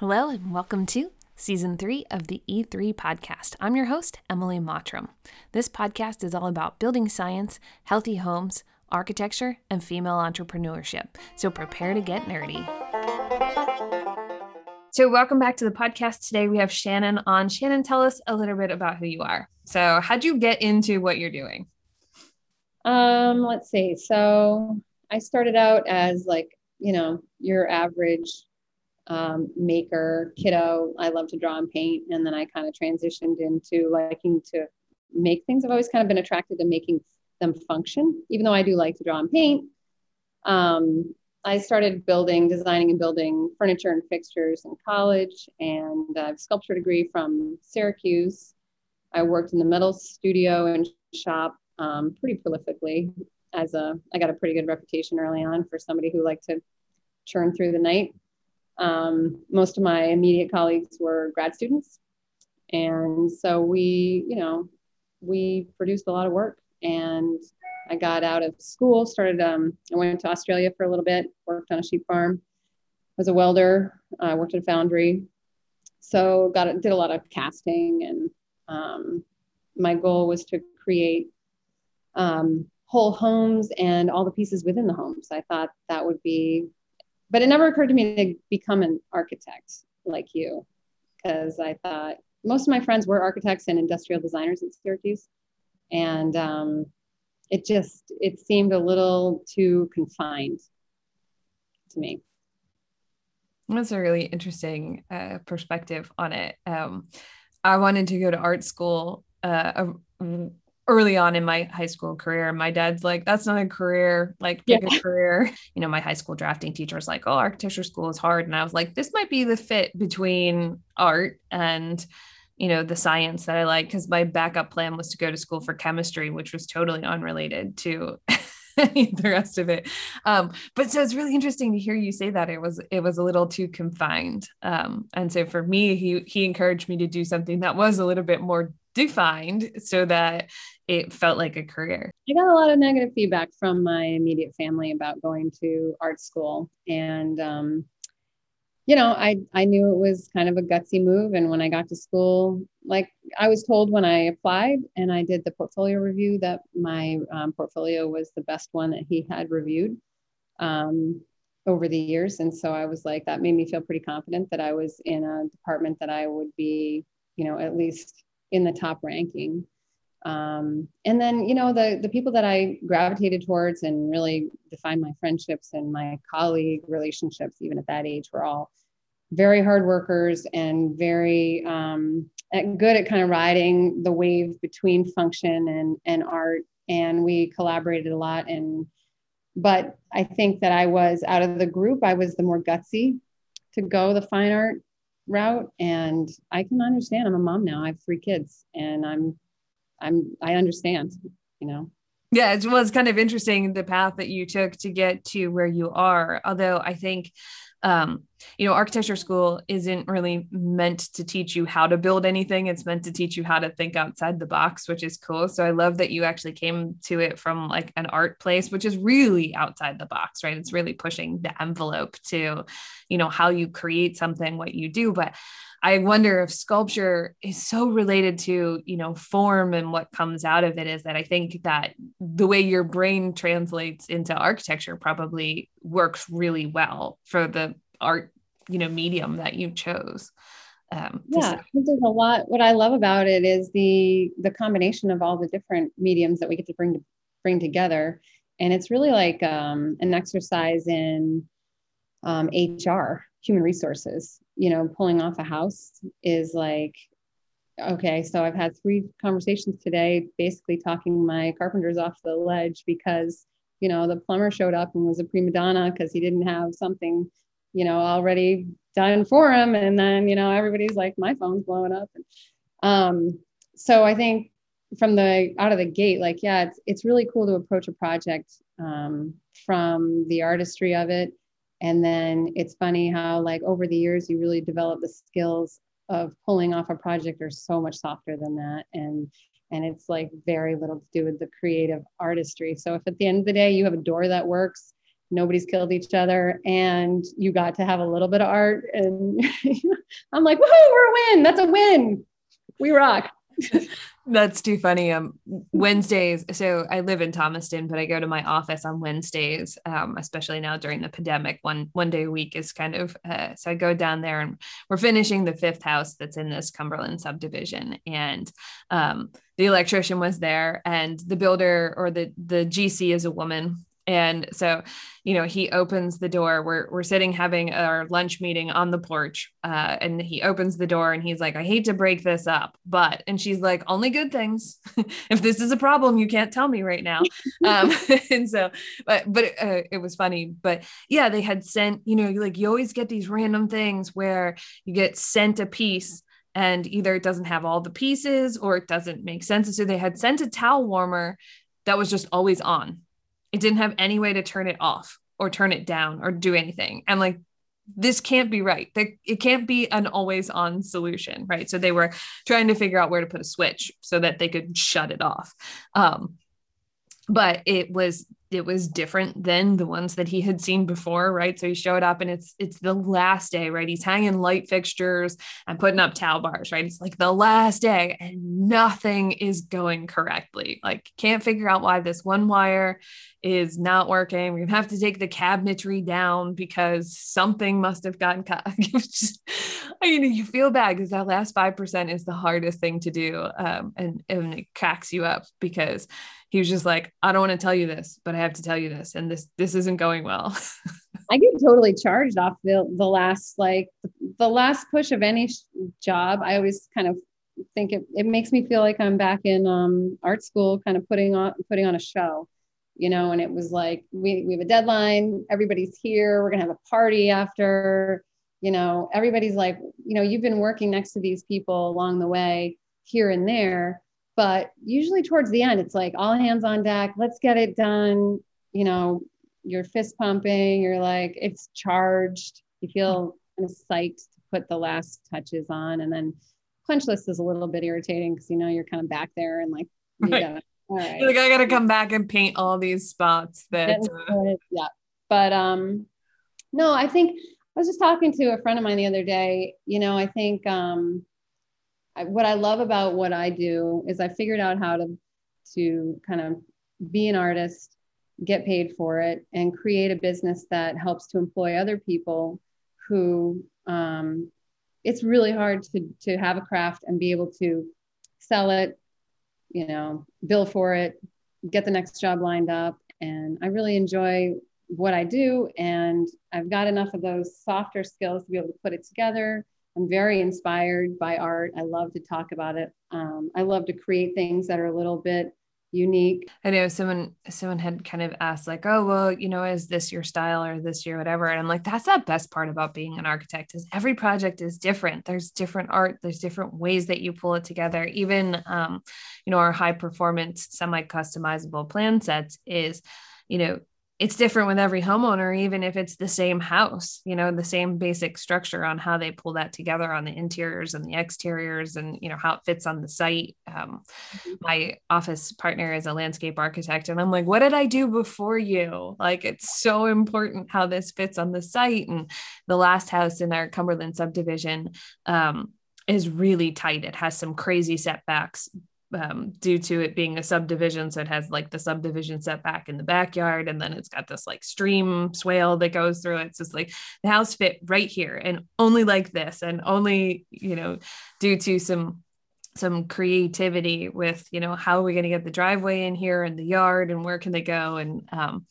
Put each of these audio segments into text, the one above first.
Hello, and welcome to season three of the E3 podcast. I'm your host, Emily Mottram. This podcast is all about building science, healthy homes, architecture, and female entrepreneurship. So prepare to get nerdy. So, welcome back to the podcast. Today we have Shannon on. Shannon, tell us a little bit about who you are. So, how'd you get into what you're doing? Um, let's see. So, I started out as like, you know, your average um, maker, kiddo. I love to draw and paint. And then I kind of transitioned into liking to make things. I've always kind of been attracted to making them function, even though I do like to draw and paint. Um, I started building, designing and building furniture and fixtures in college, and I have a sculpture degree from Syracuse. I worked in the metal studio and shop um, pretty prolifically. As a, I got a pretty good reputation early on for somebody who liked to churn through the night. Um, most of my immediate colleagues were grad students. And so we, you know, we produced a lot of work. And I got out of school, started, um, I went to Australia for a little bit, worked on a sheep farm, was a welder, I uh, worked at a foundry. So got did a lot of casting and um, my goal was to create um, whole homes and all the pieces within the homes. I thought that would be but it never occurred to me to become an architect like you because I thought most of my friends were architects and industrial designers at Syracuse. And um, it just, it seemed a little too confined to me. That's a really interesting uh, perspective on it. Um, I wanted to go to art school uh, early on in my high school career my dad's like that's not a career like yeah. a career. You know my high school drafting teacher was like oh architecture school is hard and i was like this might be the fit between art and you know the science that i like because my backup plan was to go to school for chemistry which was totally unrelated to the rest of it. Um, but so it's really interesting to hear you say that. It was it was a little too confined. Um, and so for me he he encouraged me to do something that was a little bit more defined so that it felt like a career. I got a lot of negative feedback from my immediate family about going to art school. And, um, you know, I, I knew it was kind of a gutsy move. And when I got to school, like I was told when I applied and I did the portfolio review that my um, portfolio was the best one that he had reviewed um, over the years. And so I was like, that made me feel pretty confident that I was in a department that I would be, you know, at least in the top ranking. Um, and then, you know, the the people that I gravitated towards and really defined my friendships and my colleague relationships, even at that age, were all very hard workers and very um, good at kind of riding the wave between function and and art. And we collaborated a lot. And but I think that I was out of the group, I was the more gutsy to go the fine art route and i can understand i'm a mom now i have three kids and i'm i'm i understand you know? Yeah it was kind of interesting the path that you took to get to where you are although i think um, you know, architecture school isn't really meant to teach you how to build anything. It's meant to teach you how to think outside the box, which is cool. So I love that you actually came to it from like an art place, which is really outside the box, right? It's really pushing the envelope to, you know, how you create something, what you do. But I wonder if sculpture is so related to, you know, form and what comes out of it is that I think that the way your brain translates into architecture probably works really well for the art, you know, medium that you chose. Um, yeah, there's a lot. What I love about it is the the combination of all the different mediums that we get to bring to bring together, and it's really like um, an exercise in um, HR, human resources. You know, pulling off a house is like, okay, so I've had three conversations today, basically talking my carpenters off the ledge because you know the plumber showed up and was a prima donna because he didn't have something you know, already done for him. And then, you know, everybody's like, my phone's blowing up. And, um, so I think from the out of the gate, like, yeah, it's, it's really cool to approach a project um, from the artistry of it. And then it's funny how, like, over the years, you really develop the skills of pulling off a project are so much softer than that. And and it's like very little to do with the creative artistry. So if at the end of the day you have a door that works nobody's killed each other and you got to have a little bit of art and i'm like woohoo we're a win that's a win. We rock. That's too funny um wednesdays so i live in thomaston but i go to my office on wednesdays um, especially now during the pandemic. One one day a week is kind of uh, so i go down there and we're finishing the fifth house that's in this cumberland subdivision and um, the electrician was there and the builder or the the gc is a woman and so, you know, he opens the door. We're, we're sitting having our lunch meeting on the porch. Uh, and he opens the door and he's like, I hate to break this up, but, and she's like, only good things. if this is a problem, you can't tell me right now. um, and so, but, but uh, it was funny. But yeah, they had sent, you know, like you always get these random things where you get sent a piece and either it doesn't have all the pieces or it doesn't make sense. So they had sent a towel warmer that was just always on it didn't have any way to turn it off or turn it down or do anything. I'm like, this can't be right. It can't be an always on solution, right? So they were trying to figure out where to put a switch so that they could shut it off. Um, but it was it was different than the ones that he had seen before right? So he showed up and it's it's the last day right? He's hanging light fixtures and putting up towel bars right? It's like the last day and nothing is going correctly. Like can't figure out why this one wire is not working. Gonna have to take the cabinetry down because something must have gotten cut. I mean, you feel bad because that last 5% is the hardest thing to do um, and, and it cracks you up because he was just like, I don't want to tell you this, but I have to tell you this, and this this isn't going well. I get totally charged off the the last like the last push of any job. I always kind of think it, it makes me feel like I'm back in um, art school, kind of putting on putting on a show, you know. And it was like we we have a deadline. Everybody's here. We're gonna have a party after. You know, everybody's like, you know, you've been working next to these people along the way here and there but usually towards the end, it's like all hands on deck. Let's get it done. You know, you're fist pumping. You're like, it's charged. You feel kind of psyched to put the last touches on. And then punch list is a little bit irritating because, you know, you're kind of back there and like, right. Gotta, all right. like, I got to come back and paint all these spots that. Uh... Yeah. But, um, no, I think I was just talking to a friend of mine the other day. You know, I think, um, what I love about what I do is I figured out how to to kind of be an artist, get paid for it, and create a business that helps to employ other people who um, it's really hard to to have a craft and be able to sell it, you know, bill for it, get the next job lined up. And I really enjoy what I do. And I've got enough of those softer skills to be able to put it together I'm very inspired by art. I love to talk about it. Um, I love to create things that are a little bit unique. I know someone someone had kind of asked like, "Oh, well, you know, is this your style or this your whatever?" And I'm like, "That's the best part about being an architect is every project is different. There's different art. There's different ways that you pull it together. Even, um, you know, our high performance semi customizable plan sets is, you know, it's different with every homeowner, even if it's the same house, you know, the same basic structure on how they pull that together on the interiors and the exteriors and, you know, how it fits on the site. Um, mm-hmm. my office partner is a landscape architect, and I'm like, what did I do before you? Like, it's so important how this fits on the site. And the last house in our Cumberland subdivision, um, is really tight. It has some crazy setbacks, um, due to it being a subdivision. So it has like the subdivision setback in the backyard, and then it's got this like stream swale that goes through it. So It's like the house fit right here and only like this, and only, you know, due to some some creativity with you know how are we going to get the driveway in here and the yard and where can they go and um,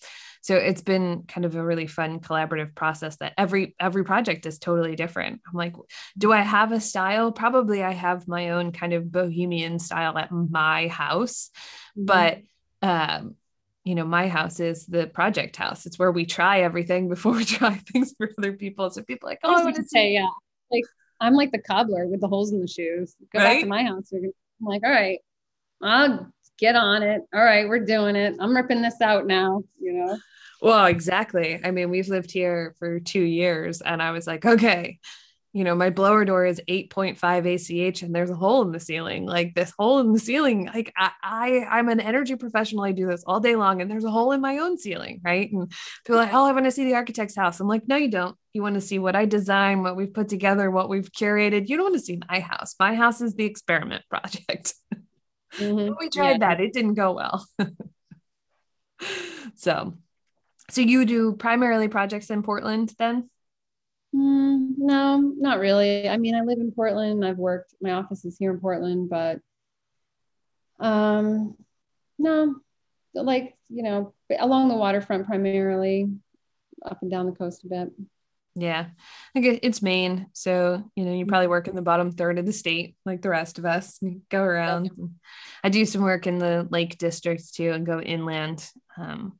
so it's been kind of a really fun collaborative process that every every project is totally different. I'm like do i have a style? Probably i have my own kind of bohemian style at my house mm-hmm. but um you know my house is the project house. It's where we try everything before we try things for other people. So people like oh i, want to say yeah. Like i'm like the cobbler with the holes in the shoes. Go right? back to my house i'm like all right i'll get on it. All right we're doing it. I'm ripping this out now you know well, exactly. I mean, we've lived here for two years, and I was like, okay, you know, my blower door is 8.5 ACH and there's a hole in the ceiling. Like this hole in the ceiling, like I, I I'm an energy professional. I do this all day long and there's a hole in my own ceiling, right? And people are like, oh, I want to see the architect's house. I'm like, no, you don't. You want to see what I design, what we've put together, what we've curated. You don't want to see my house. My house is the experiment project. Mm-hmm. we tried yeah. that. It didn't go well. so so you do primarily projects in Portland then? Mm, no, not really. I mean, I live in Portland. I've worked, my office is here in Portland, but um, no, like, you know, along the waterfront primarily, up and down the coast a bit. Yeah, I guess it's Maine. So, you know, you mm-hmm. probably work in the bottom third of the state, like the rest of us. go around. I do some work in the lake districts too and go inland. Um,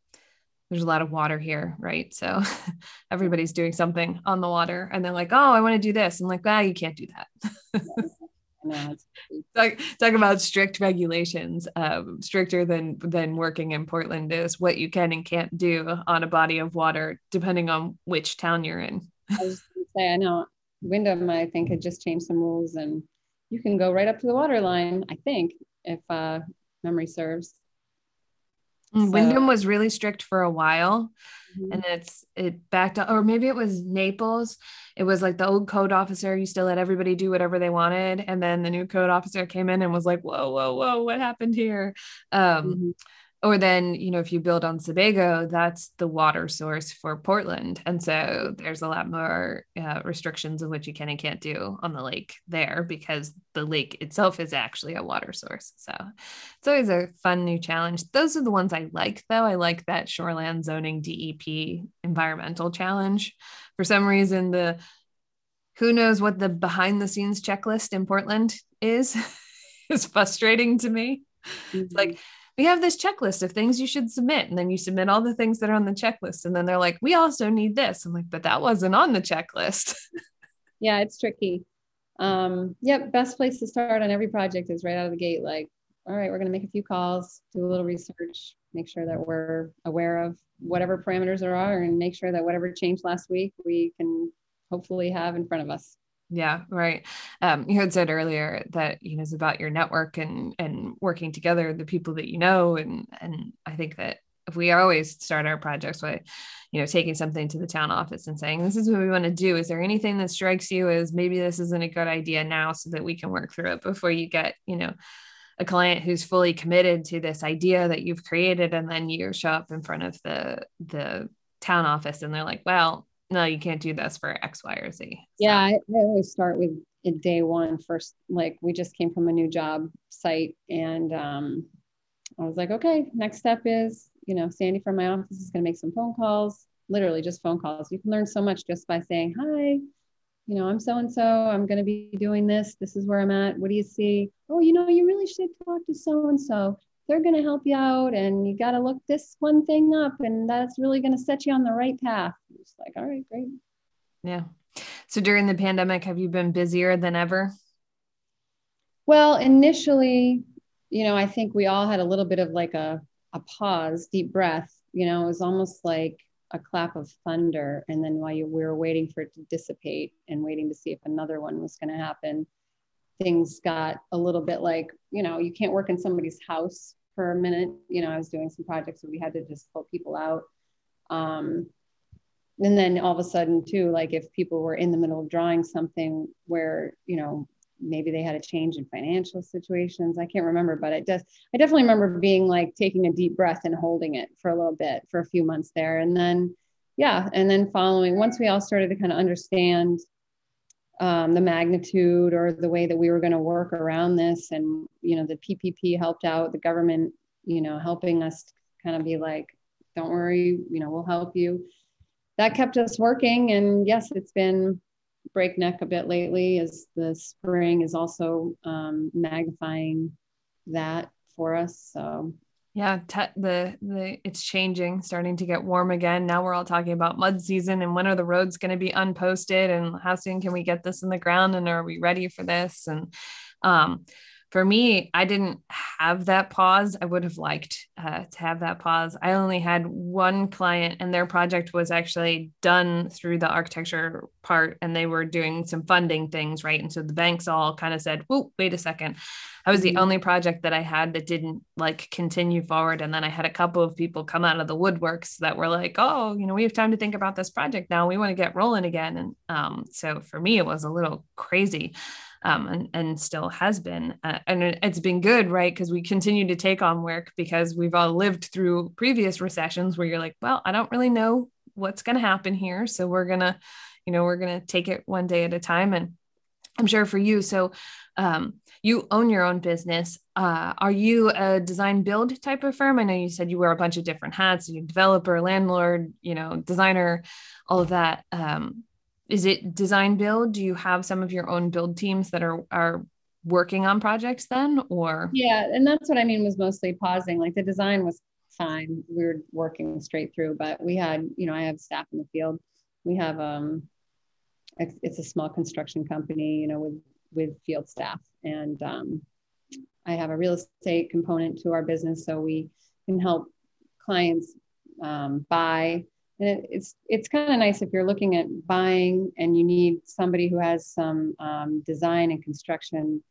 there's a lot of water here, right? So everybody's doing something on the water and they're like, oh, I want to do this. I'm like, ah, you can't do that. talk, talk about strict regulations. Um, stricter than than working in Portland is what you can and can't do on a body of water, depending on which town you're in. I was going to say, I know Windham, I think, had just changed some rules and you can go right up to the water line, I think, if uh, memory serves. So, Windham was really strict for a while mm-hmm. and it's it backed up or maybe it was Naples. It was like the old code officer used to let everybody do whatever they wanted. And then the new code officer came in and was like, whoa, whoa, whoa, what happened here? Um, mm-hmm or then you know if you build on sebago that's the water source for portland. And so there's a lot more uh, restrictions of what you can and can't do on the lake there because the lake itself is actually a water source. So it's always a fun new challenge. Those are the ones i like though. I like that shoreland zoning dep environmental challenge. For some reason the who knows what the behind the scenes checklist in portland is is frustrating to me. Mm-hmm. it's like we have this checklist of things you should submit. And then you submit all the things that are on the checklist. And then they're like, we also need this. I'm like, but that wasn't on the checklist. yeah, it's tricky. Um, yep, best place to start on every project is right out of the gate. Like, all right, we're going to make a few calls, do a little research, make sure that we're aware of whatever parameters there are, and make sure that whatever changed last week, we can hopefully have in front of us. Yeah, right. Um, you had said earlier that you know it's about your network and and working together, the people that you know, and and I think that if we always start our projects by, you know, taking something to the town office and saying, "This is what we want to do. Is there anything that strikes you as maybe this isn't a good idea now, so that we can work through it before you get, you know." a client who's fully committed to this idea that you've created and then you show up in front of the the town office and they're like well no, you can't do this for X, Y, or Z. So. Yeah, I, I always start with day one first. Like we just came from a new job site, and um, I was like, okay, next step is, you know, Sandy from my office is going to make some phone calls. Literally, just phone calls. You can learn so much just by saying, hi, you know, I'm so and so. I'm going to be doing this. This is where I'm at. What do you see? Oh, you know, you really should talk to so and so they're going to help you out and you got to look this one thing up and that's really going to set you on the right path it's like all right great yeah so during the pandemic have you been busier than ever well initially you know i think we all had a little bit of like a, a pause deep breath you know it was almost like a clap of thunder and then while you, we were waiting for it to dissipate and waiting to see if another one was going to happen things got a little bit like you know you can't work in somebody's house for a minute. You know, I was doing some projects where we had to just pull people out. Um, and then all of a sudden, too, like if people were in the middle of drawing something where, you know, maybe they had a change in financial situations. I can't remember, but it does. I definitely remember being like taking a deep breath and holding it for a little bit for a few months there. And then, yeah, and then following, once we all started to kind of understand um, the magnitude or the way that we were going to work around this and you know the ppp helped out the government you know helping us kind of be like don't worry you know we'll help you that kept us working. And yes it's been breakneck a bit lately as the spring is also um, magnifying that for us. So yeah te- the the it's changing starting to get warm again. Now we're all talking about mud season and when are the roads going to be unposted and how soon can we get this in the ground and are we ready for this? And um, for me i didn't have that pause. I would have liked uh, to have that pause. I only had one client and their project was actually done through the architecture part and they were doing some funding things, right? And so the banks all kind of said, "Whoa, wait a second. I was the mm-hmm. only project that I had that didn't like continue forward. And then I had a couple of people come out of the woodworks that were like, oh, you know, we have time to think about this project now. We want to get rolling again. And um, so for me, it was a little crazy. Um, and, and still has been. Uh, and it's been good, right? Because we continue to take on work because we've all lived through previous recessions where you're like, well, I don't really know what's going to happen here. So we're going to, you know, we're going to take it one day at a time. And I'm sure for you. So um, you own your own business. Uh, are you a design build type of firm? I know you said you wear a bunch of different hats. You developer, landlord, you know, designer, all of that. Um, is it design build? Do you have some of your own build teams that are are working on projects then, or? Yeah, and that's what I mean was mostly pausing. Like the design was fine. We were working straight through, but we had, you know, I have staff in the field. We have um, it's a small construction company, you know, with with field staff, and um, I have a real estate component to our business, so we can help clients um, buy. And it, it's it's kind of nice if you're looking at buying and you need somebody who has some um, design and construction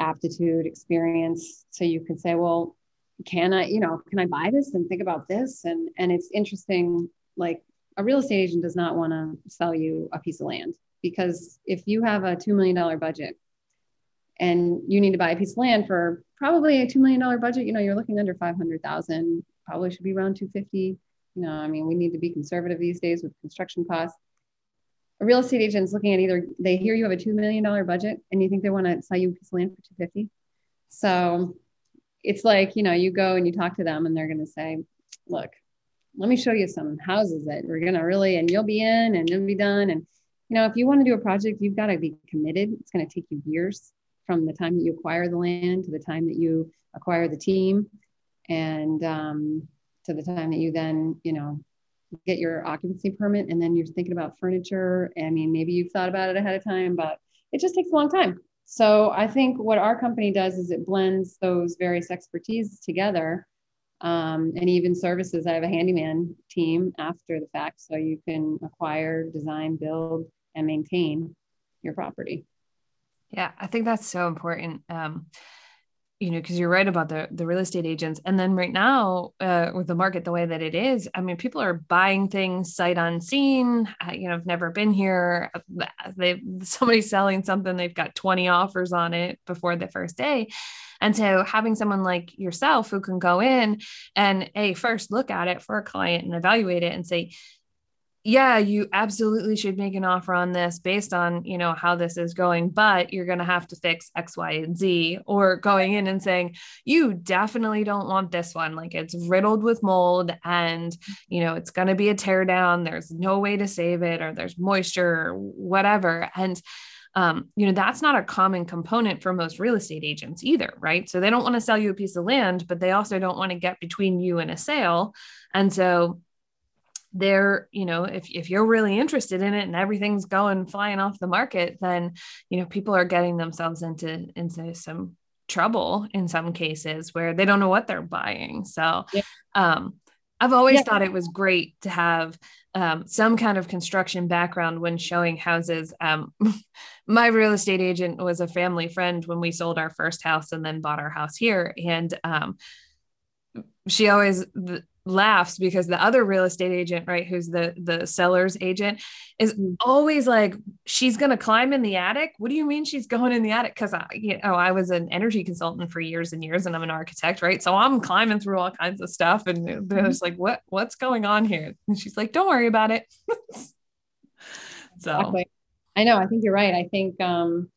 aptitude experience, so you can say, well, can I, you know, can I buy this and think about this? And and it's interesting, like a real estate agent does not want to sell you a piece of land because if you have a $2 million budget and you need to buy a piece of land for probably a $2 million budget, you know, you're looking under 500,000, probably should be around 250. You know, I mean, we need to be conservative these days with construction costs. A real estate agent is looking at either they hear you have a $2 million budget and you think they want to sell you a piece of land for 250. So it's like, you know, you go and you talk to them and they're going to say, look, let me show you some houses that we're going to really, and you'll be in and you'll be done. And, you know, if you want to do a project, you've got to be committed. It's going to take you years from the time that you acquire the land to the time that you acquire the team and um, to the time that you then, you know, get your occupancy permit. And then you're thinking about furniture. I mean, maybe you've thought about it ahead of time, but it just takes a long time. So I think what our company does is it blends those various expertise together um, and even services. I have a handyman team after the fact, so you can acquire, design, build, and maintain your property. Yeah, I think that's so important. Um, you know, because you're right about the the real estate agents, and then right now uh, with the market the way that it is, I mean, people are buying things sight unseen. Uh, you know, I've never been here. They somebody's selling something, they've got 20 offers on it before the first day, and so having someone like yourself who can go in and a first look at it for a client and evaluate it and say, yeah, you absolutely should make an offer on this based on, you know, how this is going, but you're going to have to fix X, Y, and Z, or going in and saying, you definitely don't want this one. Like it's riddled with mold and, you know, it's going to be a tear down. There's no way to save it, or there's moisture, or whatever. And, um, you know, that's not a common component for most real estate agents either, right? So they don't want to sell you a piece of land, but they also don't want to get between you and a sale. And so they're, you know, if, if you're really interested in it and everything's going flying off the market, then, you know, people are getting themselves into, into some trouble in some cases where they don't know what they're buying. So, yeah. um, I've always yeah. thought it was great to have um, some kind of construction background when showing houses. Um, my real estate agent was a family friend when we sold our first house and then bought our house here. And um, she always, laughs because the other real estate agent right who's the the seller's agent is mm. always like she's going to climb in the attic what do you mean she's going in the attic because i you know i was an energy consultant for years and years and i'm an architect right so i'm climbing through all kinds of stuff and they're mm-hmm. just like what what's going on here and she's like don't worry about it so exactly. I know i think you're right i think um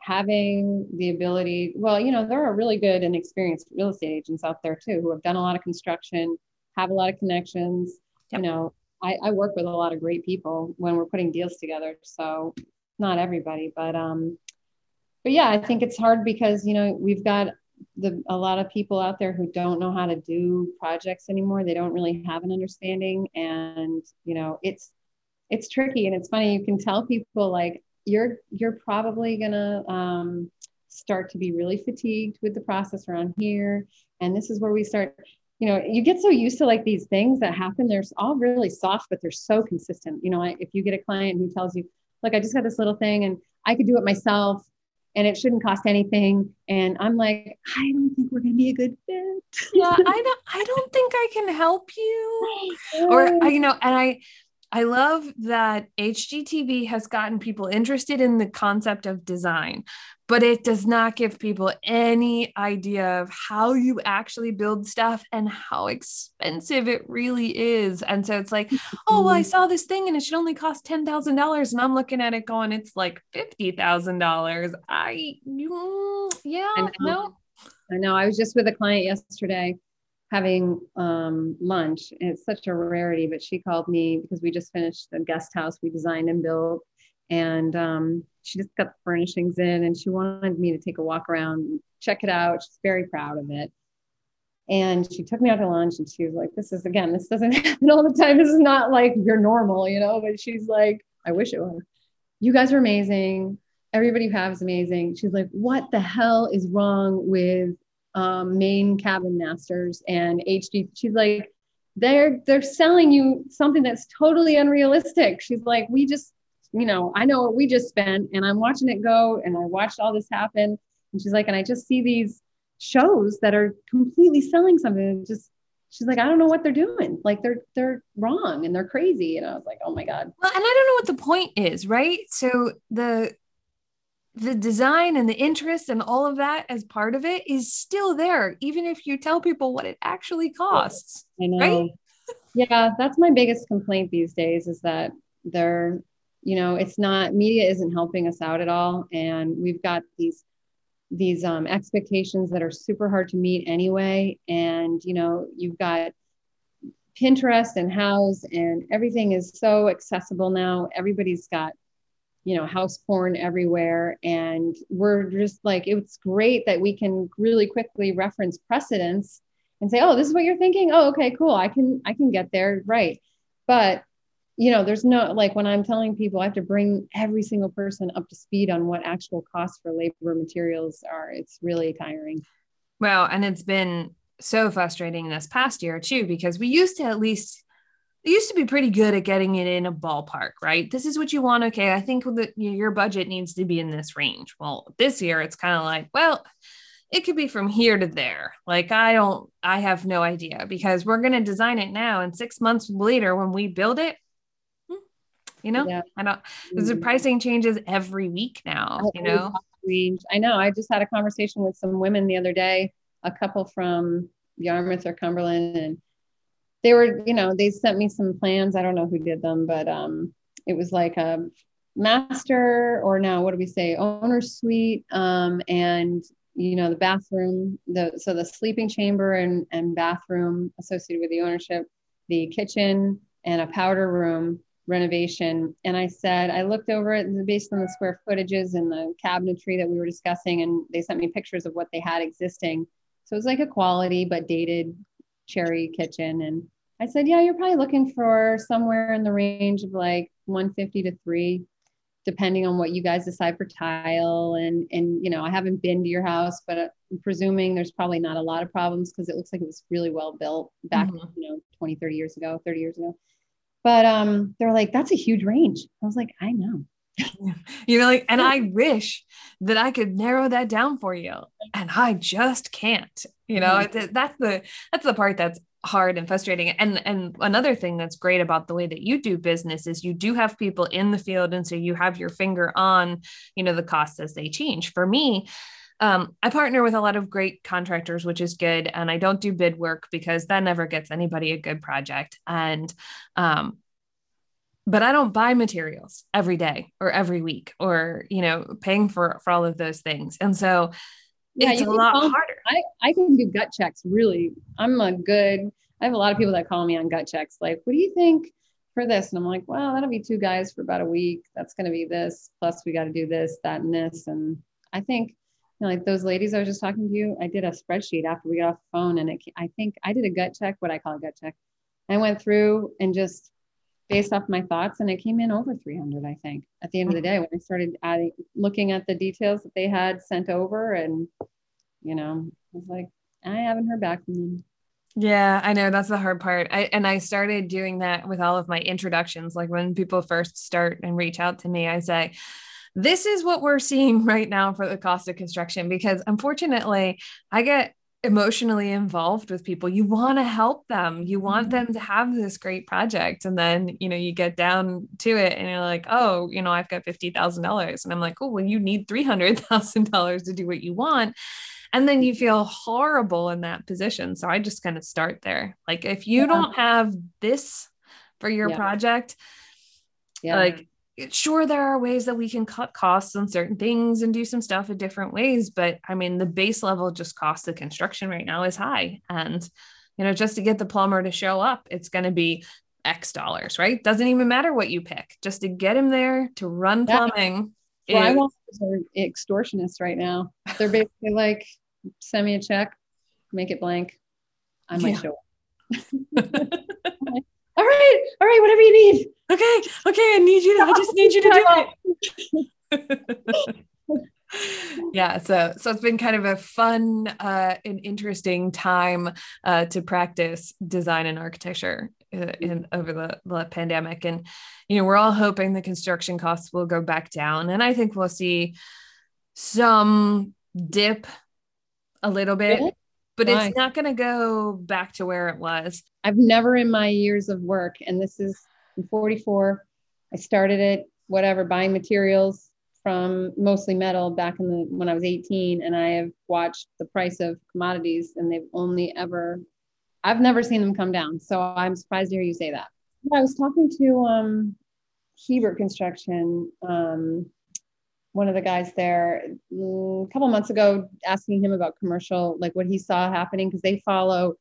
having the ability well you know there are really good and experienced real estate agents out there too who have done a lot of construction have a lot of connections. Yep. You know, I, I work with a lot of great people when we're putting deals together. So not everybody, but um, but yeah, I think it's hard because you know we've got the a lot of people out there who don't know how to do projects anymore. They don't really have an understanding, and you know it's it's tricky and it's funny. You can tell people like you're you're probably gonna um, start to be really fatigued with the process around here, and this is where we start you know you get so used to like these things that happen they're all really soft but they're so consistent you know if you get a client who tells you look, I just got this little thing and I could do it myself and it shouldn't cost anything. And I'm like, I don't think we're going to be a good fit. yeah, I don't, I don't think I can help you. or, you know, and I, I love that HGTV has gotten people interested in the concept of design, but it does not give people any idea of how you actually build stuff and how expensive it really is. And so it's like, oh, well, I mm-hmm. saw this thing and it should only cost $10,000. And I'm looking at it going, it's like $50,000. I, mm, yeah, I no. I know. I was just with a client yesterday having um, lunch. And it's such a rarity, but she called me because we just finished the guest house we designed and built. And um, she just got the furnishings in and she wanted me to take a walk around, check it out. She's very proud of it. And she took me out to lunch and she was like, This is again, this doesn't happen all the time. This is not like you're normal, you know? But she's like, I wish it was. You guys are amazing. Everybody you have is amazing. She's like, What the hell is wrong with um, Maine cabin masters and HD. She's like, they're they're selling you something that's totally unrealistic. She's like, we just, you know, I know what we just spent, and I'm watching it go, and I watched all this happen. And she's like, and I just see these shows that are completely selling something. Just she's like, I don't know what they're doing. Like they're they're wrong and they're crazy. And I was like, oh my god. Well, and I don't know what the point is, right? So the the design and the interest and all of that as part of it is still there, even if you tell people what it actually costs. I know. Right? yeah, that's my biggest complaint these days is that they're, you know, it's not media isn't helping us out at all. And we've got these these um, expectations that are super hard to meet anyway. And you know, you've got Pinterest and Houzz, and everything is so accessible now. Everybody's got you know house porn everywhere. And we're just like it's great that we can really quickly reference precedents and say oh this is what you're thinking? Oh okay cool. I can i can get there. Right. But you know there's no like when i'm telling people i have to bring every single person up to speed on what actual costs for labor materials are it's really tiring. Well and it's been so frustrating this past year too because we used to at least it used to be pretty good at getting it in a ballpark, right? This is what you want. Okay, I think that your budget needs to be in this range. Well, this year it's kind of like, well, it could be from here to there. Like I don't, I have no idea because we're going to design it now, and six months later when we build it, hmm, you know, yeah. I don't. The mm-hmm. pricing changes every week now. You know, range. I know. I just had a conversation with some women the other day, a couple from Yarmouth or Cumberland, and they were, you know, they sent me some plans. I don't know who did them, but um, it was like a master or now what do we say, owner suite, um, and you know the bathroom, the so the sleeping chamber and and bathroom associated with the ownership, the kitchen and a powder room renovation. And I said, I looked over it based on the square footages and the cabinetry that we were discussing, and they sent me pictures of what they had existing. So it was like a quality but dated cherry kitchen. And I said, yeah, you're probably looking for somewhere in the range of like 150 to three, depending on what you guys decide for tile. And, and, you know, I haven't been to your house, but I'm presuming there's probably not a lot of problems because it looks like it was really well built back, mm-hmm. you know, 20, 30 years ago, 30 years ago. But um, they're like, that's a huge range. I was like, I know. you know like and i wish that i could narrow that down for you and i just can't you know mm-hmm. that's the that's the part that's hard and frustrating and and another thing that's great about the way that you do business is you do have people in the field and so you have your finger on you know the costs as they change for me um, I partner with a lot of great contractors, which is good. And I don't do bid work because that never gets anybody a good project. And um, but I don't buy materials every day or every week or, you know, paying for, for all of those things. And so yeah, it's a lot call, harder. I, I can do gut checks. Really. I'm a good, I have a lot of people that call me on gut checks. Like, what do you think for this? And I'm like, well, that'll be two guys for about a week. That's going to be this. Plus we got to do this, that, and this. And I think, you know, like those ladies I was just talking to you, I did a spreadsheet after we got off the phone and it, I think I did a gut check, what I call a gut check. I went through and just based off my thoughts and it came in over 300 i think at the end of the day when i started adding looking at the details that they had sent over and you know i was like i haven't heard back from them Yeah, I know that's the hard part. I and I started doing that with all of my introductions. Like when people first start and reach out to me, I say, this is what we're seeing right now for the cost of construction because unfortunately, I get emotionally involved with people. You want to help them. You want mm-hmm. them to have this great project. And then, you know, you get down to it and you're like, oh, you know, I've got $50,000. And I'm like, oh, well, you need $300,000 to do what you want. And then you feel horrible in that position. So I just kind of start there. Like, if you yeah. don't have this for your yeah. project, yeah. like sure there are ways that we can cut costs on certain things and do some stuff in different ways but i mean the base level just cost of construction right now is high. And you know just to get the plumber to show up it's going to be x dollars right? Doesn't even matter what you pick. Just to get him there to run plumbing yeah. well, is- i want extortionists right now. They're basically like send me a check make it blank i might yeah. show up right, all right, whatever you need. Okay, okay, I need you to, I just need you to do it. yeah so so it's been kind of a fun uh and interesting time uh to practice design and architecture uh, in over the, the pandemic. And you know we're all hoping the construction costs will go back down. And i think we'll see some dip a little bit but it's not going to go back to where it was. I've never in my years of work, and this is I'm 44. I started it, whatever, buying materials from mostly metal back in the when I was 18, and I have watched the price of commodities, and they've only ever, I've never seen them come down. So I'm surprised to hear you say that. I was talking to um, Hebert Construction um, one of the guys there mm, a couple months ago asking him about commercial like what he saw happening because they follow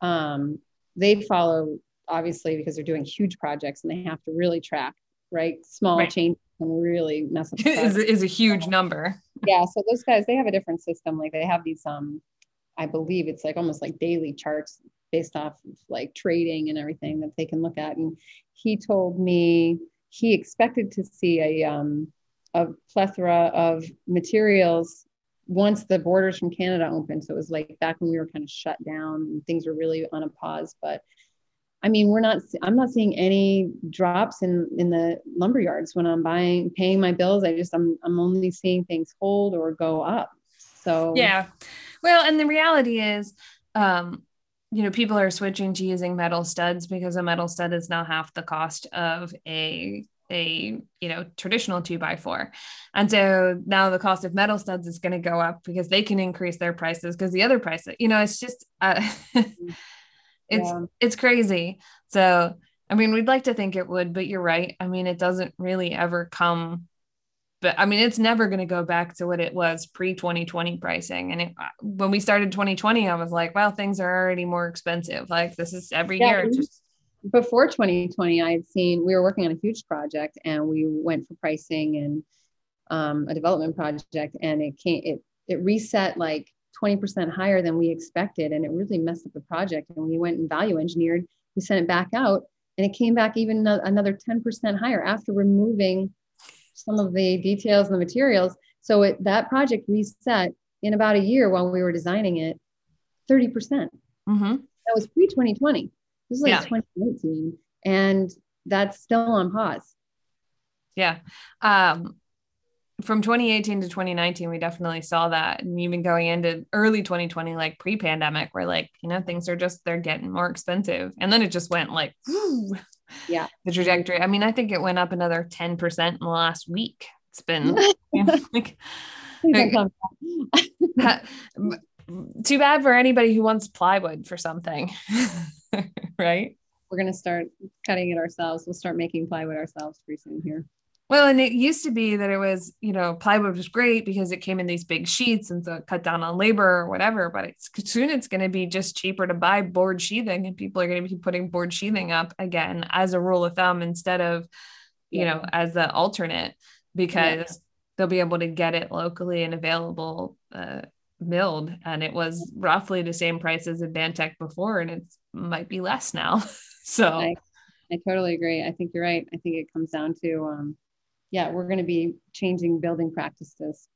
um, they follow obviously because they're doing huge projects and they have to really track right? Small right. change can really mess up is, is a huge number. Yeah so those guys they have a different system like they have these um i believe it's like almost like daily charts based off of like trading and everything that they can look at and he told me he expected to see a um a plethora of materials once the borders from Canada opened. So it was like back when we were kind of shut down and things were really on a pause. But I mean, we're not, I'm not seeing any drops in, in the lumber yards when I'm buying, paying my bills. I just, I'm, I'm only seeing things hold or go up. So, yeah. Well, and the reality is, um, you know, people are switching to using metal studs because a metal stud is now half the cost of a a you know traditional two by four. And so now the cost of metal studs is going to go up because they can increase their prices because the other prices you know it's just uh, it's yeah. it's crazy. So i mean we'd like to think it would but you're right. I mean it doesn't really ever come but i mean it's never going to go back to what it was pre 2020 pricing. And it, uh, when we started 2020 i was like well things are already more expensive. Like this is every yeah, year just before 2020, I had seen we were working on a huge project and we went for pricing and um, a development project, and it came it it reset like 20% higher than we expected, and it really messed up the project. And we went and value engineered, we sent it back out, and it came back even another 10% higher after removing some of the details and the materials. So it, that project reset in about a year while we were designing it, 30%. percent mm hmm That was pre 2020. This is like yeah. 2019, and that's still on pause. Yeah. Um, from 2018 to 2019, we definitely saw that. And even going into early 2020, like pre pandemic, where like, you know, things are just, they're getting more expensive. And then it just went like, whoo, yeah, the trajectory. I mean, I think it went up another 10% in the last week. It's been you know, like, too bad for anybody who wants plywood for something. right? We're going to start cutting it ourselves. We'll start making plywood ourselves pretty soon here. Well, and it used to be that it was, you know, plywood was great because it came in these big sheets and so it cut down on labor or whatever. But it's soon it's going to be just cheaper to buy board sheathing, and people are going to be putting board sheathing up again as a rule of thumb instead of, you yeah. know, as the alternate because yeah. they'll be able to get it locally and available uh, milled and it was roughly the same price as Advantech before and it might be less now. so I, I, totally agree. I think you're right. I think it comes down to um yeah, we're going to be changing building practices.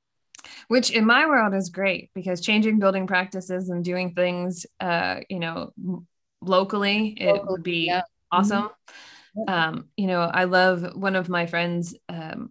which in my world is great because changing building practices and doing things uh you know locally it would be yeah. awesome mm-hmm. um you know i love one of my friends um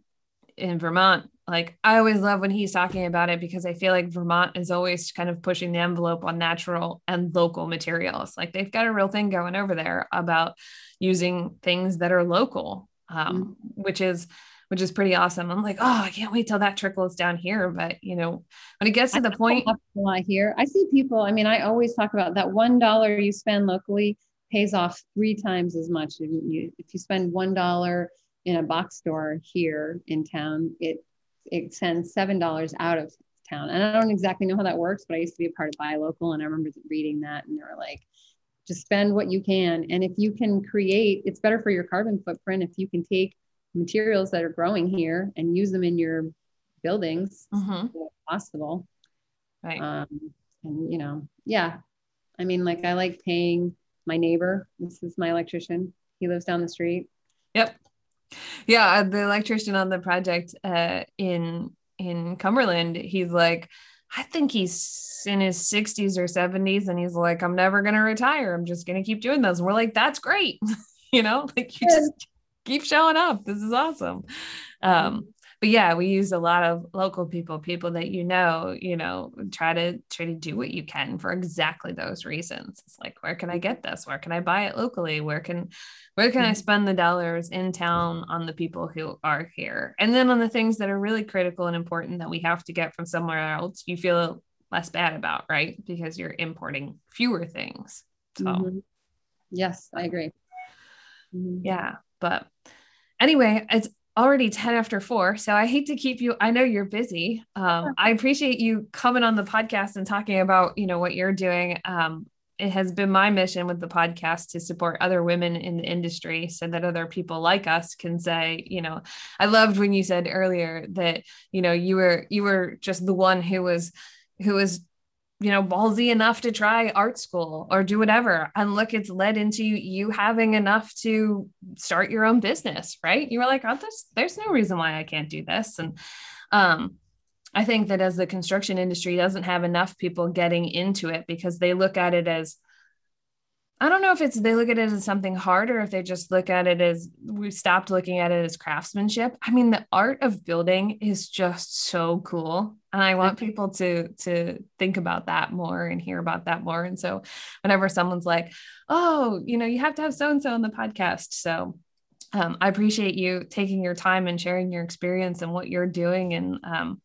in vermont like i always love when he's talking about it because i feel like vermont is always kind of pushing the envelope on natural and local materials like they've got a real thing going over there about using things that are local um, mm-hmm. which is which is pretty awesome. I'm like, oh, I can't wait till that trickles down here. But you know, when it gets to I the point, a lot here. I see people. I mean, I always talk about that one dollar you spend locally pays off three times as much. If you, if you spend one dollar in a box store here in town, it it sends seven dollars out of town. And I don't exactly know how that works, but I used to be a part of Buy Local, and I remember reading that, and they were like, just spend what you can, and if you can create, it's better for your carbon footprint if you can take materials that are growing here and use them in your buildings mm-hmm. possible. Right. Um, and you know yeah. I mean like i like paying my neighbor this is my electrician he lives down the street. Yep yeah uh, the electrician on the project uh, in in cumberland he's like i think he's in his 60s or 70s and he's like i'm never going to retire i'm just going to keep doing this. and we're like that's great you know like you just keep showing up. This is awesome. Um, but yeah, we use a lot of local people, people that you know, you know, try to try to do what you can for exactly those reasons. It's like, where can I get this? Where can I buy it locally? Where can where can I mm-hmm. spend the dollars in town on the people who are here? And then on the things that are really critical and important that we have to get from somewhere else, you feel less bad about, right? Because you're importing fewer things. So mm-hmm. yes, I agree. Mm-hmm. Yeah. But anyway, it's already 10 after four. So I hate to keep you. I know you're busy. Um, I appreciate you coming on the podcast and talking about, you know, what you're doing. Um, it has been my mission with the podcast to support other women in the industry so that other people like us can say you know i loved when you said earlier that you know you were you were just the one who was who was you know, ballsy enough to try art school or do whatever. And look, it's led into you having enough to start your own business, right? You were like, oh, there's, there's no reason why I can't do this. And um, I think that as the construction industry doesn't have enough people getting into it because they look at it as, I don't know if it's they look at it as something hard or if they just look at it as we stopped looking at it as craftsmanship. I mean, the art of building is just so cool. And I want people to to think about that more and hear about that more. And so whenever someone's like, oh, you know, you have to have so-and-so on the podcast. So um, I appreciate you taking your time and sharing your experience and what you're doing. And um,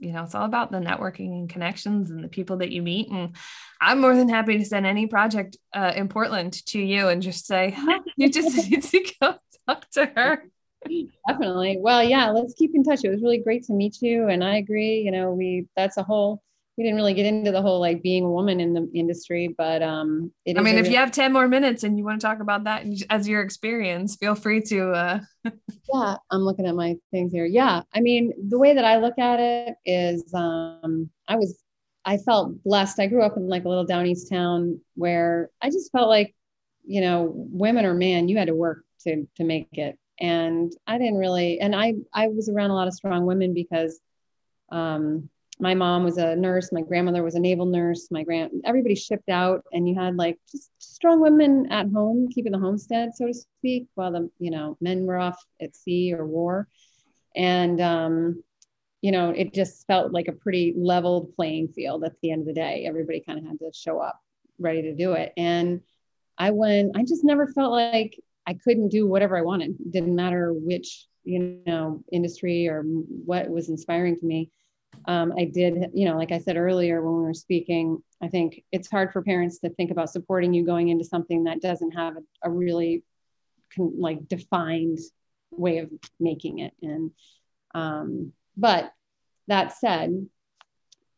you know, it's all about the networking and connections and the people that you meet. And I'm more than happy to send any project uh, in Portland to you and just say, you just need to go talk to her. Definitely. Well, yeah, let's keep in touch. It was really great to meet you. And I agree, you know, we, that's a whole we didn't really get into the whole like being a woman in the industry, but um, I mean, if you have 10 more minutes and you want to talk about that as your experience, feel free to. Uh... yeah, I'm looking at my things here. Yeah, I mean, the way that I look at it is um, I was, I felt blessed. I grew up in like a little down east town where I just felt like, you know, women or man, you had to work to to make it. And I didn't really, and I I was around a lot of strong women because um, my mom was a nurse my grandmother was a naval nurse my grand everybody shipped out and you had like just strong women at home keeping the homestead so to speak while the you know men were off at sea or war. And um, you know it just felt like a pretty leveled playing field at the end of the day. Everybody kind of had to show up ready to do it. And i went i just never felt like i couldn't do whatever i wanted didn't matter which you know industry or what was inspiring to me um, I did, you know, like I said earlier when we were speaking, I think it's hard for parents to think about supporting you going into something that doesn't have a, a really con- like defined way of making it. And, um, but that said,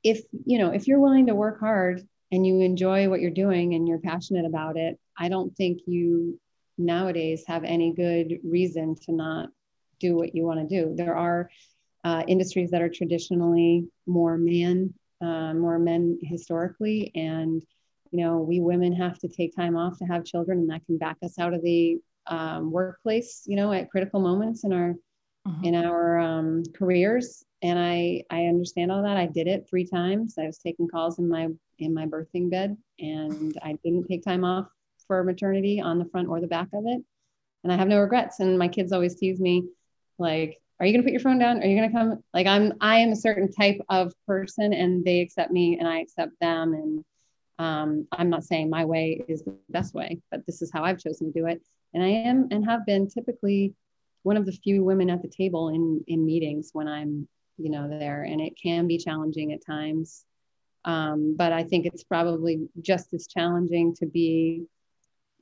if, you know, if you're willing to work hard and you enjoy what you're doing and you're passionate about it, I don't think you nowadays have any good reason to not do what you want to do. There are uh, industries that are traditionally more man, uh, more men historically. And, you know, we women have to take time off to have children, and that can back us out of the um, workplace, you know, at critical moments in our mm-hmm. in our um, careers. and I I understand all that. I did it three times. I was taking calls in my in my birthing bed, and I didn't take time off for maternity on the front or the back of it, and I have no regrets. And my kids always tease me, like, "Are you gonna put your phone down? Are you gonna come?" Like I'm I am a certain type of person, and they accept me, and I accept them, and um, I'm not saying my way is the best way, but this is how I've chosen to do it, and I am and have been typically one of the few women at the table in in meetings when I'm you know there and it can be challenging at times um, but i think it's probably just as challenging to be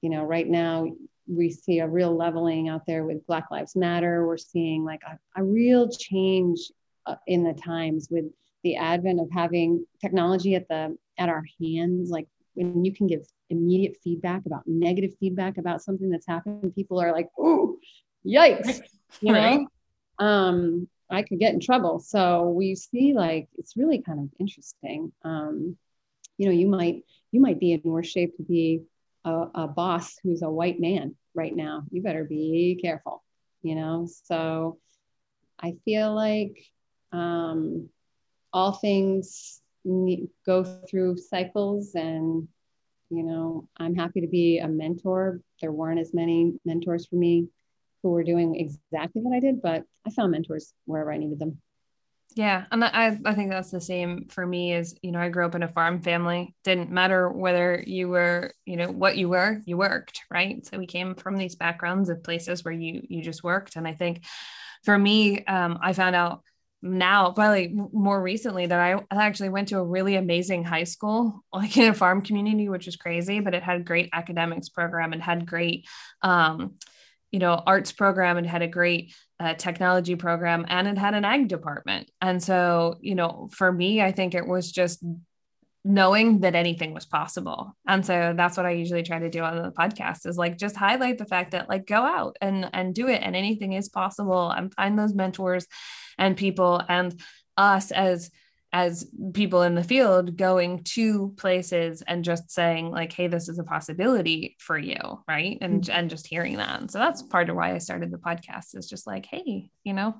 you know right now we see a real leveling out there with black lives matter we're seeing like a, a real change uh, in the times with the advent of having technology at the at our hands like when you can give immediate feedback about negative feedback about something that's happened people are like oh yikes you right. know um I could get in trouble. So we see like it's really kind of interesting. Um, you know, you might you might be in worse shape to be a, a boss who's a white man right now. You better be careful. You know, so I feel like um, all things go through cycles and you know i'm happy to be a mentor there weren't as many mentors for me who were doing exactly what I did, but I found mentors wherever I needed them. Yeah. And I, I think that's the same for me as, you know, I grew up in a farm family. Didn't matter whether you were, you know, what you were, you worked, right? So we came from these backgrounds of places where you you just worked. And I think for me, um, I found out now probably more recently that I actually went to a really amazing high school like in a farm community which was crazy but it had great academics program and had great um, you know arts program and had a great uh, technology program and it had an ag department. And so you know for me i think it was just knowing that anything was possible. And so that's what i usually try to do on the podcast is like just highlight the fact that like go out and and do it and anything is possible. And find those mentors and people and us as as people in the field going to places and just saying like hey this is a possibility for you right? And mm-hmm. and just hearing that. And so that's part of why i started the podcast is just like hey you know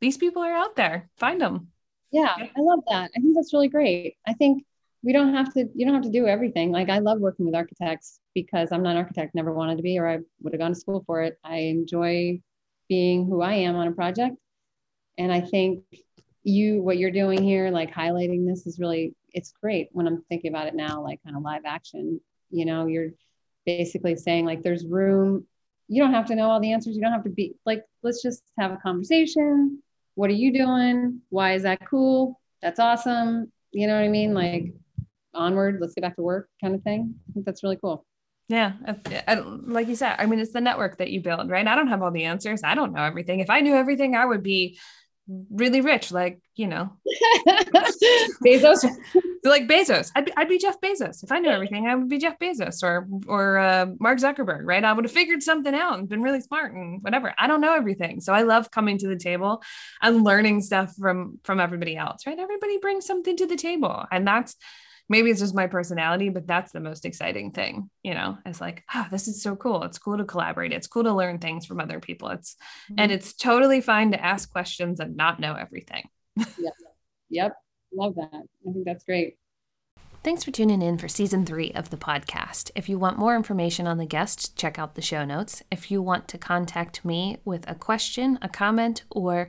these people are out there. Find them yeah. I love that. I think that's really great. I think we don't have to you don't have to do everything. Like i love working with architects because i'm not an architect never wanted to be or i would have gone to school for it. I enjoy being who i am on a project. And i think you what you're doing here like highlighting this is really it's great when i'm thinking about it now like kind of live action. You know you're basically saying like there's room. You don't have to know all the answers. You don't have to be like let's just have a conversation. What are you doing? Why is that cool? That's awesome. You know what i mean? Like onward let's get back to work kind of thing. I think that's really cool. Yeah. like you said, I mean, it's the network that you build, right? I don't have all the answers. I don't know everything. If I knew everything, I would be really rich, like you know, Bezos. like Bezos, I'd be, I'd be Jeff Bezos. If I knew everything, I would be Jeff Bezos or or uh, Mark Zuckerberg, right? I would have figured something out and been really smart and whatever. I don't know everything, so I love coming to the table and learning stuff from from everybody else, right? Everybody brings something to the table, and that's maybe it's just my personality, but that's the most exciting thing, you know, it's like, oh, this is so cool. It's cool to collaborate. It's cool to learn things from other people. It's, mm-hmm. and it's totally fine to ask questions and not know everything. yep. Yep. Love that. I think that's great. Thanks for tuning in for season three of the podcast. If you want more information on the guest, check out the show notes. If you want to contact me with a question, a comment, or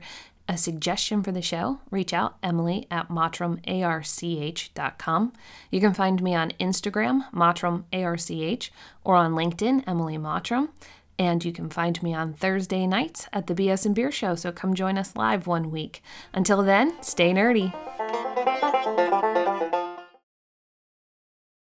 a suggestion for the show, reach out, Emily at mottramarch.com. You can find me on Instagram, mottramarch, or on LinkedIn, Emily Mottram. And you can find me on Thursday nights at the BS and Beer Show, so come join us live one week. Until then, stay nerdy.